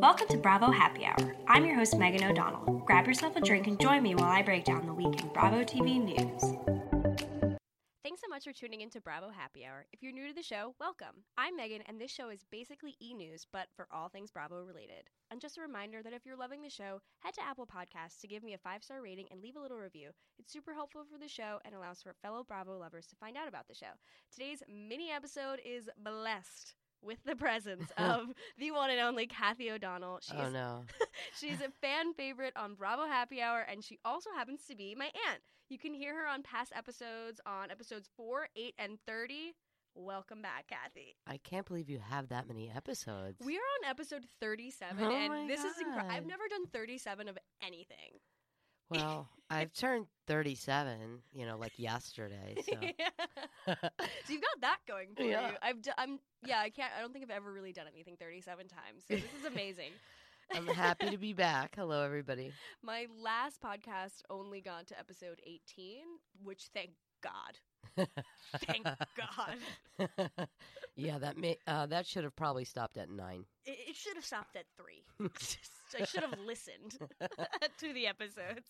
Welcome to Bravo Happy Hour. I'm your host, Megan O'Donnell. Grab yourself a drink and join me while I break down the week in Bravo TV news. Thanks so much for tuning in to Bravo Happy Hour. If you're new to the show, welcome. I'm Megan, and this show is basically e news, but for all things Bravo related. And just a reminder that if you're loving the show, head to Apple Podcasts to give me a five star rating and leave a little review. It's super helpful for the show and allows for fellow Bravo lovers to find out about the show. Today's mini episode is blessed with the presence of the one and only Kathy O'Donnell. She's, oh no. she's a fan favorite on Bravo Happy Hour, and she also happens to be my aunt. You can hear her on past episodes on episodes 4, 8, and 30. Welcome back, Kathy. I can't believe you have that many episodes. We are on episode 37, Oh and this is incredible. I've never done 37 of anything. Well, I've turned 37, you know, like yesterday. So. so you've got that going for Yeah. you. I've d- I'm yeah, I can't I don't think I've ever really done anything 37 times. So this is amazing. I'm happy to be back. Hello, everybody. My last podcast only got to episode 18, which thank God. Thank God. yeah, that may uh, that should have probably stopped at nine. It, it should have stopped at 3. I should have listened to the episodes.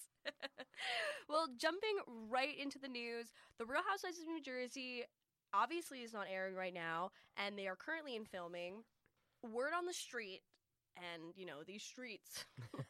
well, jumping right into the news, The Real Housewives of New Jersey obviously is not airing right now, and they are currently in filming. Word on the street, and you know, these streets,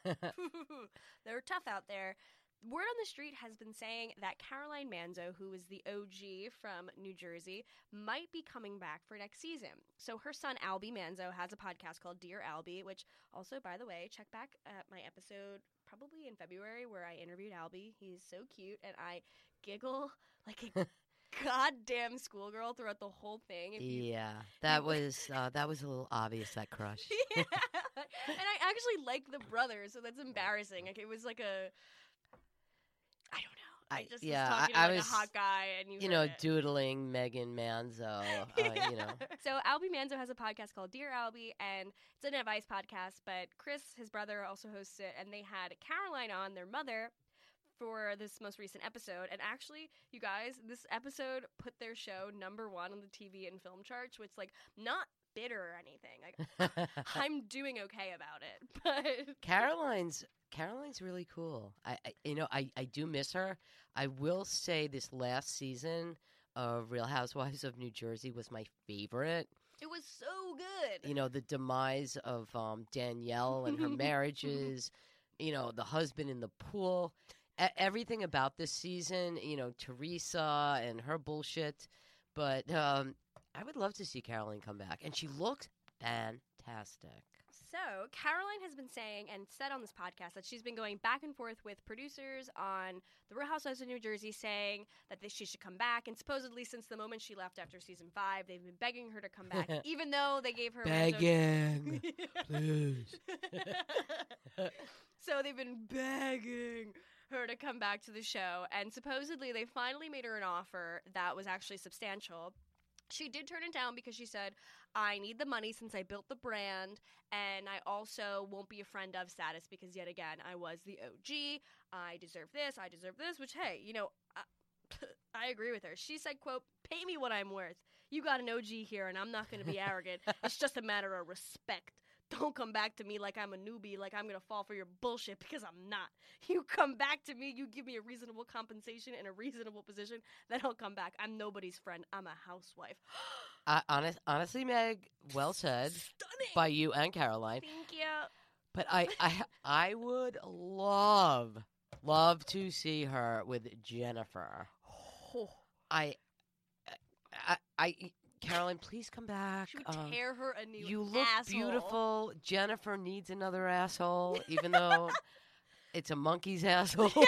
they're tough out there. Word on the street has been saying that Caroline Manzo, who is the OG from New Jersey, might be coming back for next season. So her son Albie Manzo has a podcast called Dear Albie, which also, by the way, check back at my episode probably in February where I interviewed Albie. He's so cute, and I giggle like a goddamn schoolgirl throughout the whole thing. You yeah, that was uh, that was a little obvious. That crush. yeah. and I actually like the brother, so that's embarrassing. Like it was like a, I don't know. I I- just yeah, was talking I was, a hot guy, and you, You know, it. doodling Megan Manzo. Uh, You know, So Albie Manzo has a podcast called Dear Albie, and it's an advice podcast. But Chris, his brother, also hosts it, and they had Caroline on, their mother, for this most recent episode. And actually, you guys, this episode put their show number one on the TV and film charts, which like not bitter or anything. Like I'm doing okay about it, but Caroline's Caroline's really cool. I, I you know I I do miss her. I will say this last season of Real Housewives of New Jersey was my favorite. it was so good. You know the demise of um, Danielle and her marriages. You know the husband in the pool. E- everything about this season. You know Teresa and her bullshit. But um, I would love to see Caroline come back, and she looks fantastic. So, Caroline has been saying and said on this podcast that she's been going back and forth with producers on The Real Housewives of New Jersey saying that this, she should come back. And supposedly, since the moment she left after season five, they've been begging her to come back, even though they gave her. Begging, please. so they've been begging her to come back to the show, and supposedly they finally made her an offer that was actually substantial. She did turn it down because she said, I need the money since I built the brand, and I also won't be a friend of status because, yet again, I was the OG. I deserve this, I deserve this, which, hey, you know, I, I agree with her. She said, quote, pay me what I'm worth. You got an OG here, and I'm not going to be arrogant. It's just a matter of respect. Don't come back to me like I'm a newbie, like I'm gonna fall for your bullshit because I'm not. You come back to me, you give me a reasonable compensation and a reasonable position, then I'll come back. I'm nobody's friend. I'm a housewife. Uh, honest, honestly, Meg, well said Stunning. by you and Caroline. Thank you. But I, I, I would love, love to see her with Jennifer. Oh, I, I, I Caroline, please come back. she would Um, tear her a new you look asshole. beautiful. Jennifer needs another asshole, even though it's a monkey's asshole.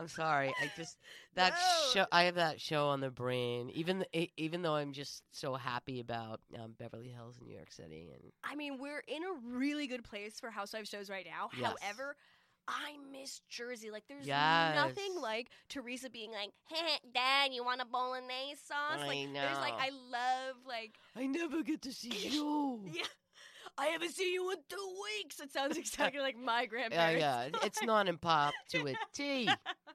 I'm sorry. I just that No. show. I have that show on the brain. Even th- even though I'm just so happy about um, Beverly Hills in New York City, and I mean, we're in a really good place for housewives shows right now. Yes. However, I miss Jersey. Like, there's Yes. nothing like Teresa being like, "Hey, Dad, you want a bolognese sauce?" I like, there's like. I love like, I never get to see you. yeah. I haven't seen you in two weeks. It sounds exactly like my oh, Yeah, grandparents. yeah. It's non and pop to a T.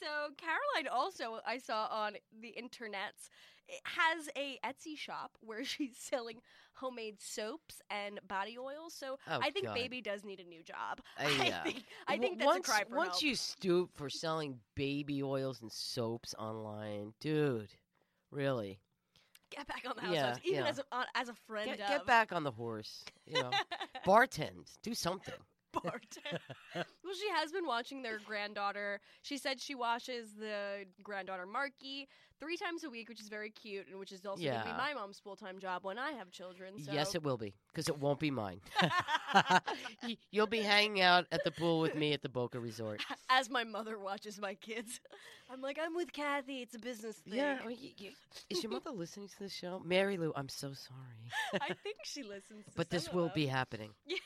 So Caroline also I saw on the internets has a Etsy shop where she's selling homemade soaps and body oils. So Oh, I think God. baby does need a new job. Uh, I yeah. think I think that's once, a cry for Once help. you stoop for selling baby oils and soaps online, dude, really, get back on the Yeah, even yeah. as a as a friend get, of get back on the horse. You know, bartend, do something. bartend. well, she has been watching their granddaughter. She said she watches the granddaughter Marky three times a week, which is very cute, and which is also going to be my mom's full time job when I have children. So. Yes, it will be because it won't be mine. You'll be hanging out at the pool with me at the Boca Resort. As my mother watches my kids, I'm like, I'm with Kathy. It's a business thing. Yeah, well, y- y- is your mother listening to the show? Mary Lou, I'm so sorry, I think she listens. To but this will be happening. Yeah,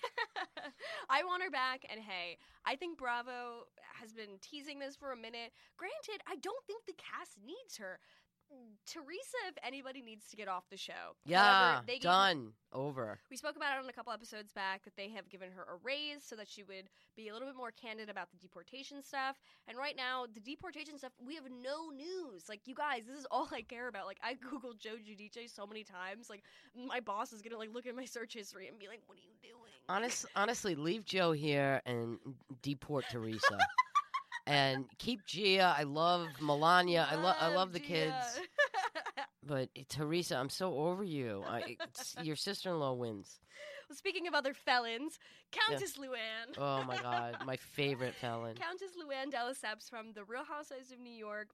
I want her back. And hey, I think Bravo has been teasing this for a minute. Granted, I don't think the cast needs her. Mm, Teresa, if anybody needs to get off the show, Yeah, However, they gave her- done, over. we spoke about it on a couple episodes back that they have given her a raise so that she would be a little bit more candid about the deportation stuff. And right now, the deportation stuff, we have no news. Like, you guys, this is all I care about. Like, I googled Joe Giudice so many times. Like, my boss is gonna like look at my search history and be like, "What are you doing?" Honest, honestly, leave Joe here and deport Teresa, and keep Gia. I love Milania. I love, I love the Gia. kids. But Teresa, I'm so over you. I, it's, your sister-in-law wins. well, speaking of other felons, Countess Luann. Oh my God, my favorite felon. Countess Luann de Lesseps from The Real Housewives of New York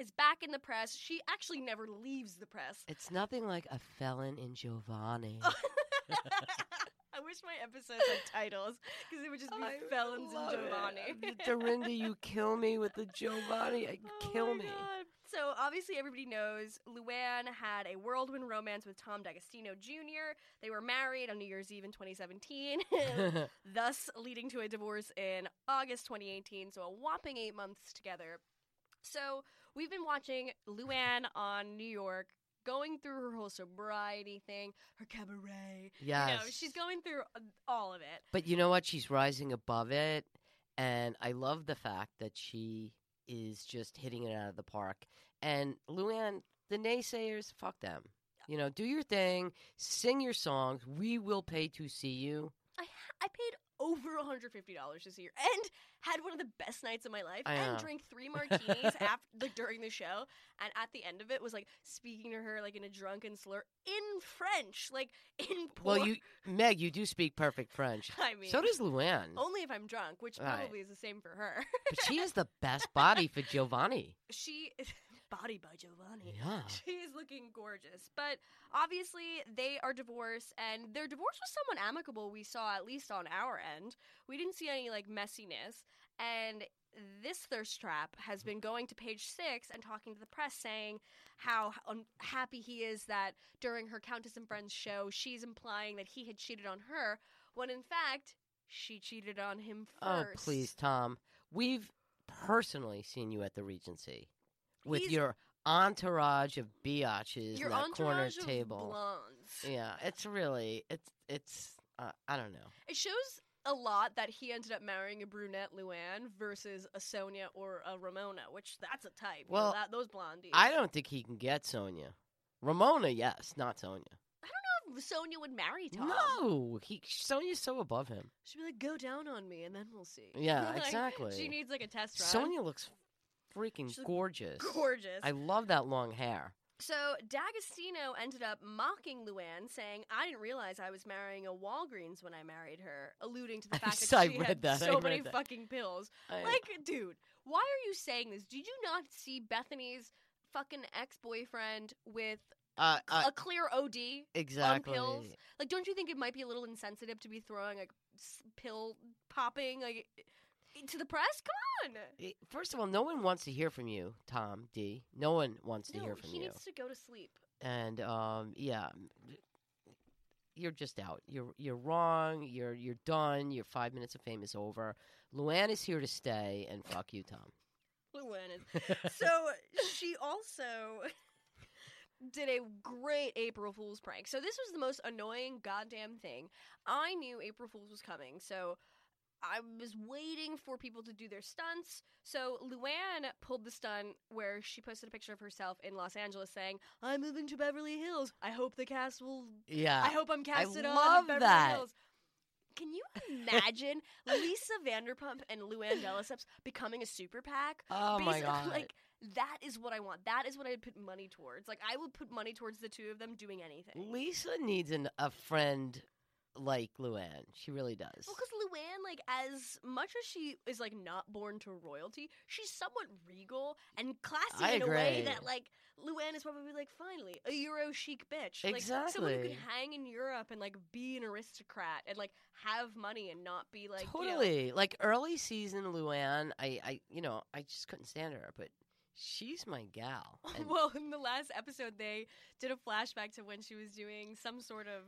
is back in the press. She actually never leaves the press. It's nothing like a felon in Giovanni. I wish my episodes had titles because it would just be felons and Giovanni. Dorinda, you kill me with the Giovanni. I Oh kill my me. God. So obviously everybody knows Luann had a whirlwind romance with Tom D'Agostino Jr. They were married on New Year's Eve in 2017, thus leading to a divorce in August 2018. So a whopping eight months together. So we've been watching Luann on New York. Going through her whole sobriety thing, her cabaret. yes. You know, she's going through uh, all of it. But you know what? She's rising above it. And I love the fact that she is just hitting it out of the park. And Luann, the naysayers, fuck them. You know, do your thing, sing your songs. We will pay to see you. I I paid over $150 this year and had one of the best nights of my life I and know. drank three martinis after like during the show and at the end of it was like speaking to her like in a drunken slur in French like in poor Well, you, Meg, you do speak perfect French. I mean So does Luann. only if I'm drunk which probably is the same for her But she has the best body for Giovanni. she body by Giovanni Yeah. She is looking gorgeous. But obviously, they are divorced, and their divorce was somewhat amicable, we saw at least on our end. We didn't see any, like, messiness. And this thirst trap has been going to page six and talking to the press saying how unhappy he is that during her Countess and Friends show, she's implying that he had cheated on her, when in fact, she cheated on him oh, first. Oh, please, Tom. We've personally seen you at the Regency with He's- your entourage of biatches Your in that corner entourage of table. blondes. Yeah, it's really it's it's uh, I don't know. It shows a lot that he ended up marrying a brunette Luann versus a Sonja or a Ramona, which that's a type. you know, Well, that, those blondies. I don't think he can get Sonja. Ramona, yes, not Sonja. I don't know if Sonja would marry Tom. No, he Sonja's so above him. She'd be like, "Go down on me, and then we'll see." Yeah, Like, exactly. She needs like a test run. Sonja looks freaking She's gorgeous. gorgeous. I love that long hair. So D'Agostino ended up mocking Luann, saying, "I didn't realize I was marrying a Walgreens when I married her," alluding to the fact that I she read had that, so many that. fucking pills. I- Like, dude, why are you saying this? Did you not see Bethany's fucking ex-boyfriend with uh, uh, a clear OD? exactly. pills? Like, don't you think it might be a little insensitive to be throwing like s- pill popping like to the press? Come on. Eh, First of all, no one wants to hear from you, Tom D. No one wants to No, hear from he you. needs to go to sleep. and um, yeah, you're just out. You're you're wrong. You're you're done. Your five minutes of fame is over. Luann is here to stay, and fuck you, Tom. Luann is so she also did a great April Fool's prank. So this was the most annoying goddamn thing. I knew April Fool's was coming, so I was waiting for people to do their stunts. So Luann pulled the stunt where she posted a picture of herself in Los Angeles saying, "I'm moving to Beverly Hills. I hope the cast will. Yeah. I hope I'm casted on love Beverly that. Hills." Can you imagine Lisa Vanderpump and Luann de becoming a super PAC? oh my god. Like that is what I want. That is what I'd put money towards. Like I would put money towards the two of them doing anything. Lisa needs an, a friend like Luann. She really does. Well, because Luann, like, as much as she is like not born to royalty, she's somewhat regal and classy I in a way that like Luann is probably like, finally, a Euro chic bitch, like someone who Exactly. can hang in Europe and like be an aristocrat and like have money and not be like you know- totally. Like early season Luann, I, I, you know, I just couldn't stand her, but she's my gal. And well, in the last episode, they did a flashback to when she was doing some sort of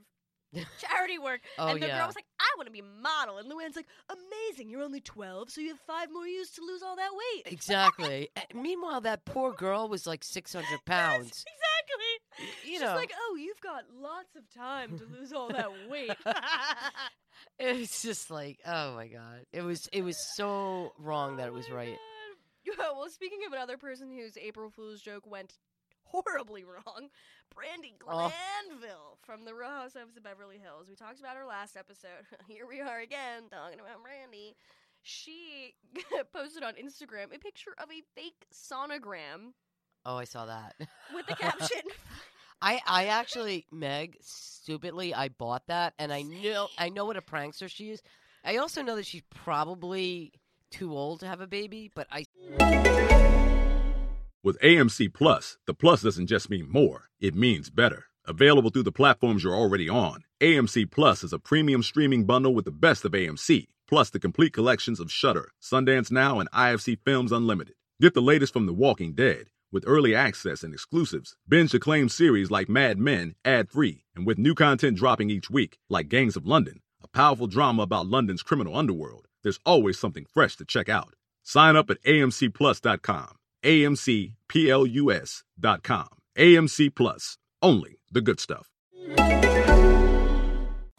charity work. oh and the yeah, girl was like, I want to be a model. And Luann's like, amazing. You're only 12, so you have five more years to lose all that weight. exactly. Uh, Meanwhile, that poor girl was like six hundred pounds. Yes, exactly. You She's know, like, oh, you've got lots of time to lose all that weight. it's just like, oh my god, it was, it was so wrong that Oh it was right. God. Well, speaking of another person whose April Fool's joke went horribly wrong, Brandi Oh. Glanville from the Real Housewives of Beverly Hills. We talked about her last episode. Here we are again talking about Brandi. She posted on Instagram a picture of a fake sonogram Oh, I saw that. with the caption. I, I actually, Meg, stupidly, I bought that, and I know, I know what a prankster she is. I also know that she's probably too old to have a baby, but I With AMC Plus, the plus doesn't just mean more, it means better. Available through the platforms you're already on, AMC Plus is a premium streaming bundle with the best of AMC, plus the complete collections of Shudder, Sundance Now, and IFC Films Unlimited. Get the latest from The Walking Dead with early access and exclusives. Binge acclaimed series like Mad Men ad-free, and with new content dropping each week, like Gangs of London, a powerful drama about London's criminal underworld. There's always something fresh to check out. Sign up at amcplus.com. AMCPLUS.com. AMC Plus. Only the good stuff.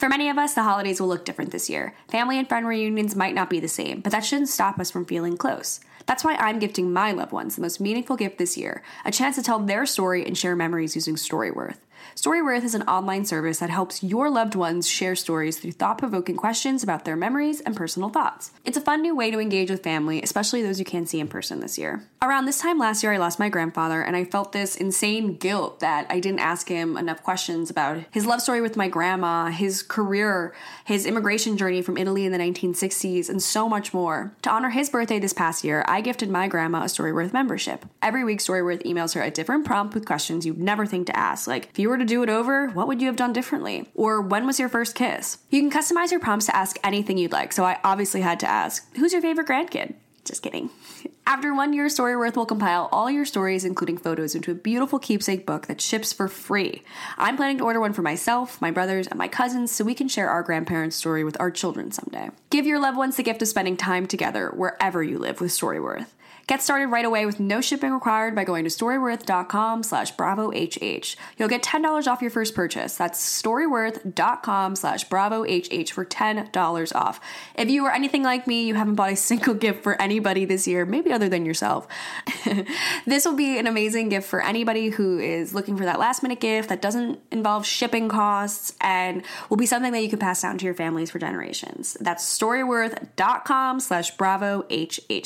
For many of us, the holidays will look different this year. Family and friend reunions might not be the same, but that shouldn't stop us from feeling close. That's why I'm gifting my loved ones the most meaningful gift this year a chance to tell their story and share memories using Storyworth. Storyworth is an online service that helps your loved ones share stories through thought provoking questions about their memories and personal thoughts. It's a fun new way to engage with family, especially those you can't see in person this year. Around this time last year, I lost my grandfather, and I felt this insane guilt that I didn't ask him enough questions about his love story with my grandma, his career, his immigration journey from Italy in the 1960s, and so much more. To honor his birthday this past year, I gifted my grandma a Storyworth membership. Every week, Storyworth emails her a different prompt with questions you'd never think to ask, like, if you were to do it over, what would you have done differently? Or when was your first kiss? You can customize your prompts to ask anything you'd like, so I obviously had to ask, who's your favorite grandkid? Just kidding. After one year, Storyworth will compile all your stories, including photos, into a beautiful keepsake book that ships for free. I'm planning to order one for myself, my brothers, and my cousins so we can share our grandparents' story with our children someday. Give your loved ones the gift of spending time together wherever you live with Storyworth. Get started right away with no shipping required by going to storyworth.com slash bravohh. You'll get $10 off your first purchase. That's storyworth.com slash bravohh for $10 off. If you are anything like me, you haven't bought a single gift for anybody this year, maybe other than yourself. this will be an amazing gift for anybody who is looking for that last minute gift that doesn't involve shipping costs and will be something that you can pass down to your families for generations. That's storyworth.com slash bravohh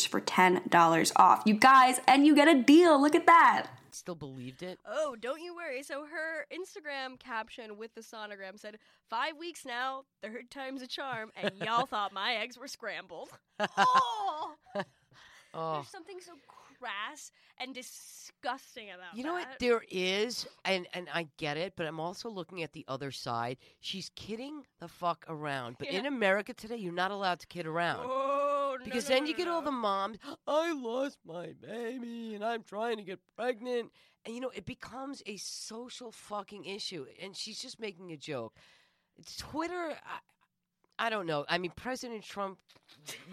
for $10 off. You guys, and you get a deal. Look at that. still believed it. Oh, don't you worry. So her Instagram caption with the sonogram said, Five weeks now, third time's a charm, and y'all thought my eggs were scrambled. Oh! Oh, There's something so crass and disgusting about you know what? There is, and and I get it, but I'm also looking at the other side. She's kidding the fuck around. But in America today, you're not allowed to kid around. Oh, no, Because no, then no, you get all the moms, I lost my baby and I'm trying to get pregnant. And you know, it becomes a social fucking issue. And she's just making a joke. It's Twitter, I, I don't know. I mean, President Trump,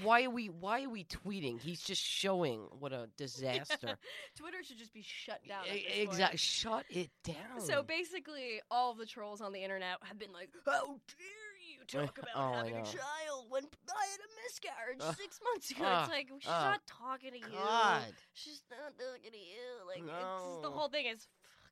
why are we why are we tweeting? He's just showing what a disaster. Twitter should just be shut down. Exactly. Shut it down. So basically, all the trolls on the internet have been like, oh, "How dare you! talk about Oh, having a child when I had a miscarriage Ugh. six months ago? Ugh. it's like she's Ugh. not talking to you. God. She's not talking to you. Like it's the whole thing is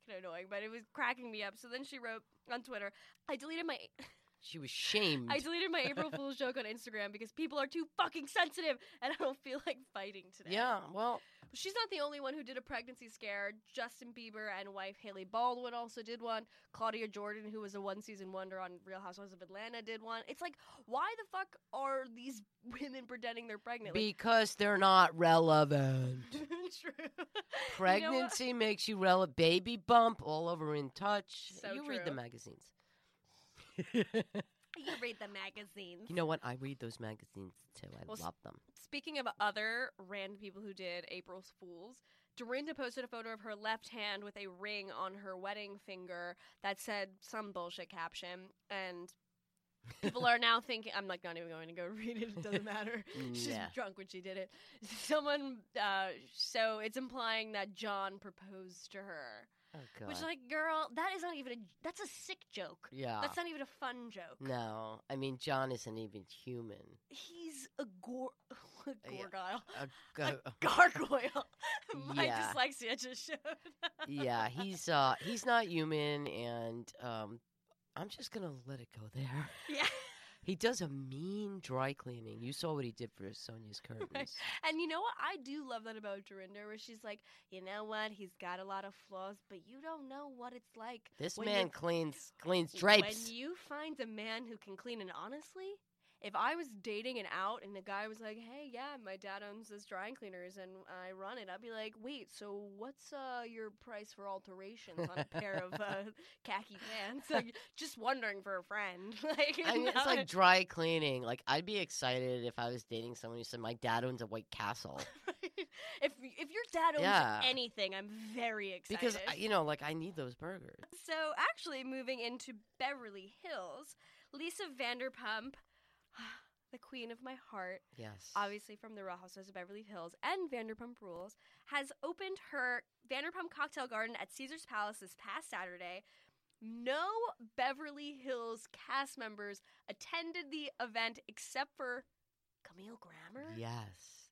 fucking annoying, but it was cracking me up. So then she wrote on Twitter, I deleted my She was shamed. I deleted my April Fool's joke on Instagram because people are too fucking sensitive and I don't feel like fighting today. yeah, well, She's not the only one who did a pregnancy scare. Justin Bieber and wife Hailey Baldwin also did one. Claudia Jordan, who was a one season wonder on Real Housewives of Atlanta, did one. It's like, why the fuck are these women pretending they're pregnant? Like, because they're not relevant. True. Pregnancy makes you relevant. Baby bump all over in touch. So you read the magazines. You read the magazines. you know what? I read those magazines too. I Well, love them. Speaking of other random people who did April's Fools, Dorinda posted a photo of her left hand with a ring on her wedding finger that said some bullshit caption, and people are now thinking I'm like not even going to go read it. It doesn't matter. She's Yeah. drunk when she did it. Someone, uh, so it's implying that John proposed to her, Oh god. which like, girl, that is not even a. That's a sick joke. yeah. That's not even a fun joke. no, I mean John isn't even human. He's a gore, a Yeah. gorgile. A a gargoyle. My Yeah. dyslexia just showed. yeah, he's uh he's not human, and um, I'm just gonna let it go there. yeah. He does a mean dry cleaning. You saw what he did for Sonja's curtains. And you know what? I do love that about Dorinda, where she's like, you know what? He's got a lot of flaws, but you don't know what it's like. This man you- cleans cleans drapes. When you find a man who can clean, and honestly, if I was dating and out, and the guy was like, "Hey, yeah, my dad owns this dry cleaners, and I run it," I'd be like, "Wait, so what's uh, your price for alterations on a pair of uh, khaki pants?" Like, just wondering for a friend. like, I mean, it's like dry cleaning. Like I'd be excited if I was dating someone who said my dad owns a White Castle if if your dad owns Yeah. anything, I'm very excited. because you know, like I need those burgers. So, actually, moving into Beverly Hills, Lisa Vanderpump, the queen of my heart, Yes. obviously from the Real Housewives of Beverly Hills and Vanderpump Rules, has opened her Vanderpump Cocktail Garden at Caesar's Palace this past Saturday. No Beverly Hills cast members attended the event except for Camille Grammer. Yes.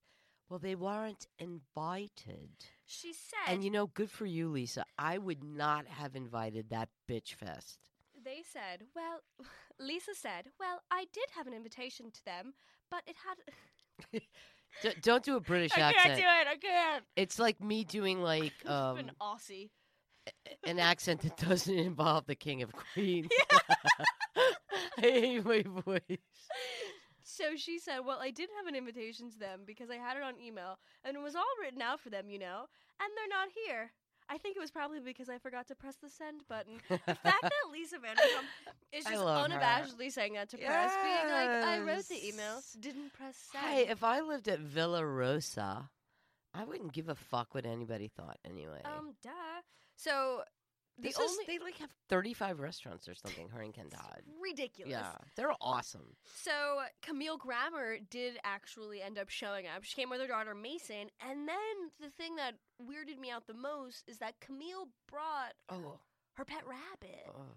Well, they weren't invited. She said And you know, good for you, Lisa. I would not have invited that bitch fest. They said, well, Lisa said, well, I did have an invitation to them, but it had. D- don't do a British I accent. can't do it. I can't. It's like me doing like um, an Aussie. an accent that doesn't involve the king of queens. I hate my voice. So she said, Well, I did have an invitation to them because I had it on email and it was all written out for them, you know, and they're not here. I think it was probably because I forgot to press the send button. The fact that Lisa Vanderpump is just love her. unabashedly saying that to press, being like, I wrote the email, didn't press send. Hey, if I lived at Villa Rosa, I wouldn't give a fuck what anybody thought anyway. um, duh. So the This only is, they like have 35 restaurants or something, her and Ken Todd. ridiculous. Yeah, they're awesome. So Camille Grammer did actually end up showing up. She came with her daughter Mason, and then the thing that weirded me out the most is that Camille brought Oh, her pet rabbit, oh.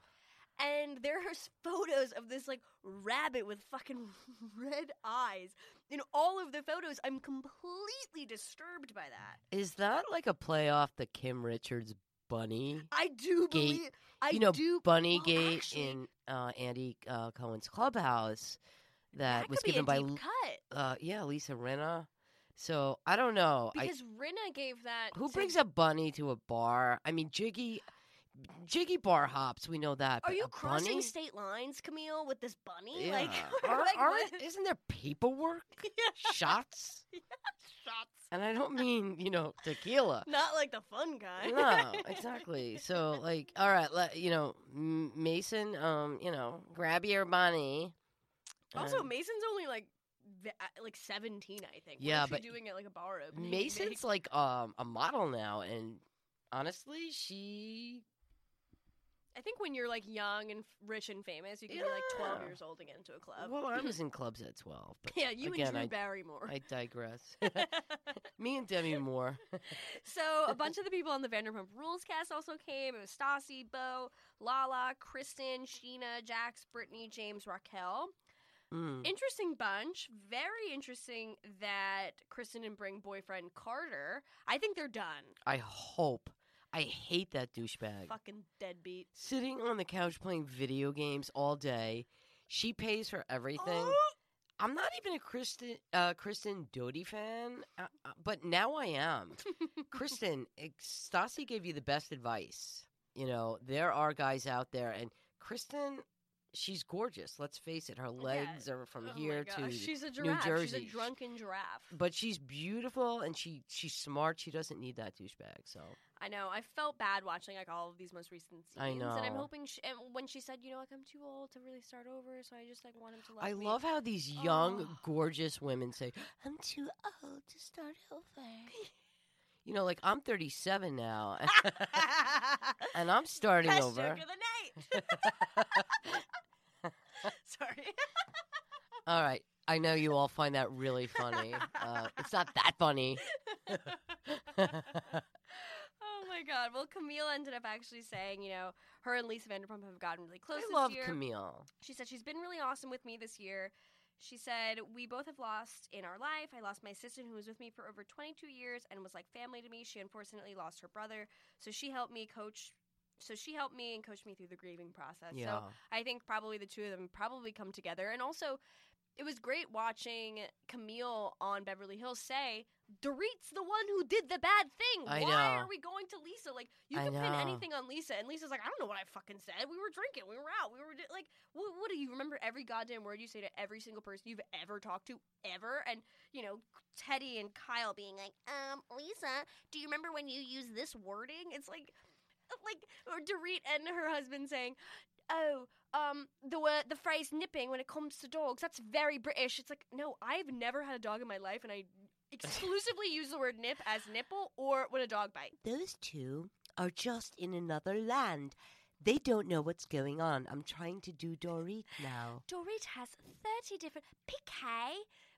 and there are photos of this like rabbit with fucking red eyes in all of the photos. I'm completely disturbed by that. is that like a play off the Kim Richards bunny? I do Gate. believe. I you know, do Bunny well, Gate actually, in uh, Andy uh, Cohen's clubhouse that, that was given by uh, yeah Lisa Rinna. So I don't know. I, because Rinna gave that. who to- brings a bunny to a bar? I mean, Jiggy, Jiggy bar hops. We know that. Are you crossing bunny? state lines, Camille, with this bunny? Yeah. Like, Aren't- like what? isn't there paperwork? Yeah. Shots? shots. And I don't mean you know tequila. Not like the fun kind. no, exactly. So, like, all right, let, you know, Mason, um, you know, grab your bunny. also, Mason's only like uh, like seventeen, I think. Yeah, but doing it like a bar opening. Mason's like um a model now, and honestly, she I think when you're like young and f- rich and famous, you can be like 12 Yeah. years old to get into a club. Well, I was in clubs at 12. But yeah, you again, and Drew I- Barrymore. I digress. Me and Demi Moore. so a bunch of the people on the Vanderpump Rules cast also came. It was Stassi, Beau, Lala, Kristen, Scheana, Jax, Brittany, James, Raquel. Mm. Interesting bunch. Very interesting that Kristen didn't bring boyfriend Carter. I think they're done. I hope. I hate that douchebag. Fucking deadbeat. Sitting on the couch playing video games all day. She pays for everything. I'm not even a Kristen uh, Kristen Doute fan, uh, uh, but now I am. Kristen, Stassi gave you the best advice. You know, there are guys out there, and Kristen, she's gorgeous. Let's face it, her uh, legs are from Oh here to she's a New giraffe. She's a drunken giraffe. but she's beautiful and she she's smart. She doesn't need that douchebag. So I know. I felt bad watching like all of these most recent scenes, I and I'm hoping. She, and when she said, you know, like I'm too old to really start over, so I just like want him to love I me. love how these young, Oh. gorgeous women say, "I'm too old to start over." You know, like I'm 37 now, and I'm starting Best over. joke of the night. Sorry. All right, I know you all find that really funny. Uh, it's not that funny. oh my god. Well, Camille ended up actually saying, you know, her and Lisa Vanderpump have gotten really close I love year. Camille. She said she's been really awesome with me this year. She said, We both have lost in our life. I lost my sister who was with me for over 22 years and was like family to me. She unfortunately lost her brother. So she helped me coach. So she helped me and coached me through the grieving process. Yeah, So I think probably the two of them probably come together. And also, it was great watching Camille on Beverly Hills say, Dorit's the one who did the bad thing. I Why know. are we going to Lisa? Like, you I can pin know. anything on Lisa. And Lisa's like, I don't know what I fucking said. We were drinking. We were out. We were di- like, what, what do you remember every goddamn word you say to every single person you've ever talked to ever? And, you know, Teddi and Kyle being like, um, Lisa, do you remember when you used this wording? It's like, like, or Dorit and her husband saying, oh, um, the word, the phrase nipping when it comes to dogs, that's very British. It's like, no, I've never had a dog in my life, and I exclusively use the word nip as nipple or when a dog bites. those two are just in another land. They don't know what's going on. I'm trying to do Dorit now. Dorit has 30 different. PK,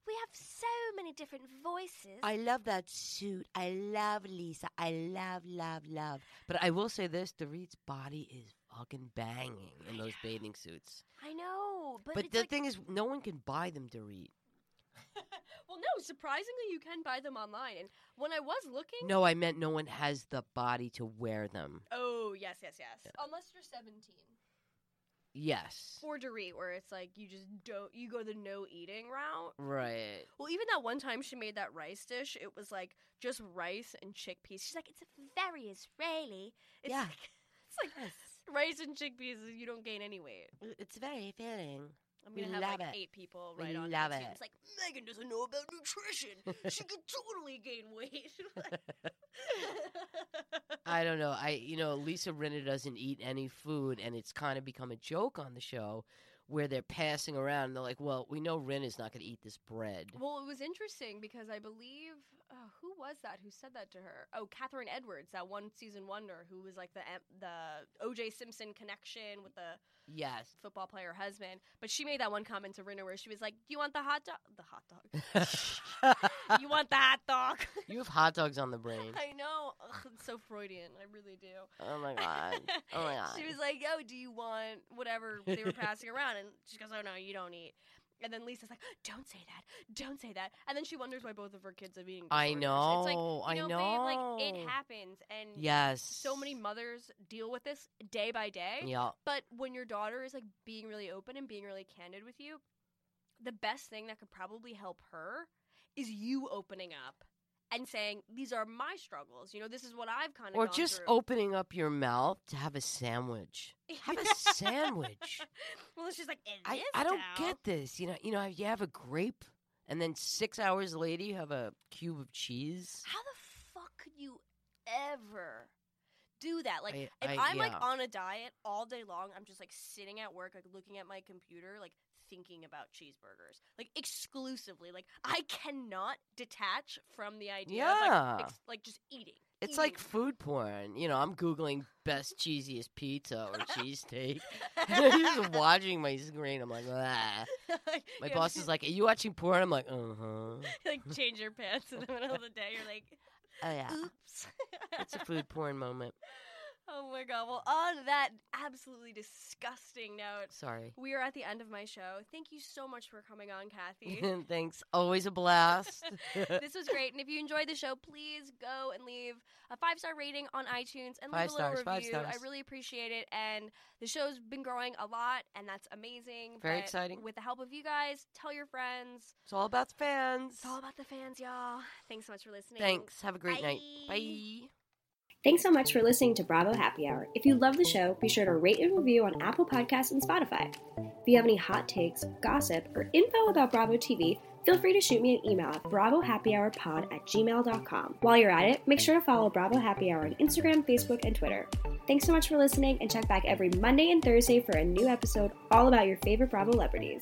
we have so many different voices. I love that suit. I love Lisa. I love, love, love. But I will say this: Dorit's body is fucking banging in those bathing suits. I know, but, But the like, thing is, no one can buy them, Dorit. no, surprisingly, you can buy them online. And when I was looking, No, I meant no one has the body to wear them. oh yes, yes, yes, unless you're 17. Yes. For Dorit, where it's like you just don't, you go the no eating route. Right. Well, even that one time she made that rice dish, it was like just rice and chickpeas. She's like, it's very Israeli. It's Yeah. like, it's like rice and chickpeas. You don't gain any weight. It's very filling. I'm We gonna have love like it. eight people We right on love it. it. It's like Megan doesn't know about nutrition. she could totally gain weight. I don't know. I you know Lisa Rinna doesn't eat any food, and it's kind of become a joke on the show where they're passing around. And they're like, "Well, we know Rinna's not going to eat this bread." well, it was interesting because I believe uh, who was that who said that to her? Oh, Kathryn Edwards, that one season wonder who was like the the O.J. Simpson connection with the Yes. football player husband. But she made that one comment to Rinna where she was like, "Do you want the hot dog? The hot dog? you want the hot dog?" you have hot dogs on the brain. I know. Ugh, it's so Freudian. I really do. Oh my god. Oh my god. She was like, "Oh, do you want whatever they were passing around?" And she goes, "Oh no, you don't eat." And then Lisa's like, "Don't say that, don't say that." And then she wonders why both of her kids have eating. I disorders. It's like, know, I know, babe, like it happens, and Yes. so many mothers deal with this day by day. Yeah. But when your daughter is like being really open and being really candid with you, the best thing that could probably help her is you opening up and saying, "These are my struggles. You know, this is what I've kind of." Or just opening up your mouth to have a sandwich. Have a sandwich. Well, it's just like in I, this I don't town- get this. You know, you know, you have a grape, and then six hours later you have a cube of cheese. How the fuck could you ever do that. Like I- if I- I'm like on a diet all day long, I'm just like sitting at work, like looking at my computer, like thinking about cheeseburgers, like exclusively. Like I cannot detach from the idea of like, ex- like just eating. It's like food porn. You know, I'm googling best cheesiest pizza or cheesesteak. just watching my screen. I'm like, ah. My Yeah, boss is like, "Are you watching porn?" I'm like, "Uh huh." like change your pants in the middle of the day. You're like, Oh yeah, oops. it's a food porn moment. Oh my god. Well, on that absolutely disgusting note, Sorry. we are at the end of my show. Thank you so much for coming on, Kathy. Thanks. Always a blast. this was great. And if you enjoyed the show, please go and leave a five star rating on iTunes and leave Five a little stars, review. I really appreciate it. And the show's been growing a lot, and that's amazing. Very But exciting. With the help of you guys, tell your friends. it's all about the fans. It's all about the fans, y'all. Thanks so much for listening. Thanks. Have a great night. Bye. Bye. Thanks so much for listening to Bravo Happy Hour. If you love the show, be sure to rate and review on Apple Podcasts and Spotify. If you have any hot takes, gossip, or info about Bravo TV, feel free to shoot me an email at bravohappyhourpod at gmail.com. While you're at it, make sure to follow Bravo Happy Hour on Instagram, Facebook, and Twitter. Thanks so much for listening, and check back every Monday and Thursday for a new episode all about your favorite Bravo celebrities.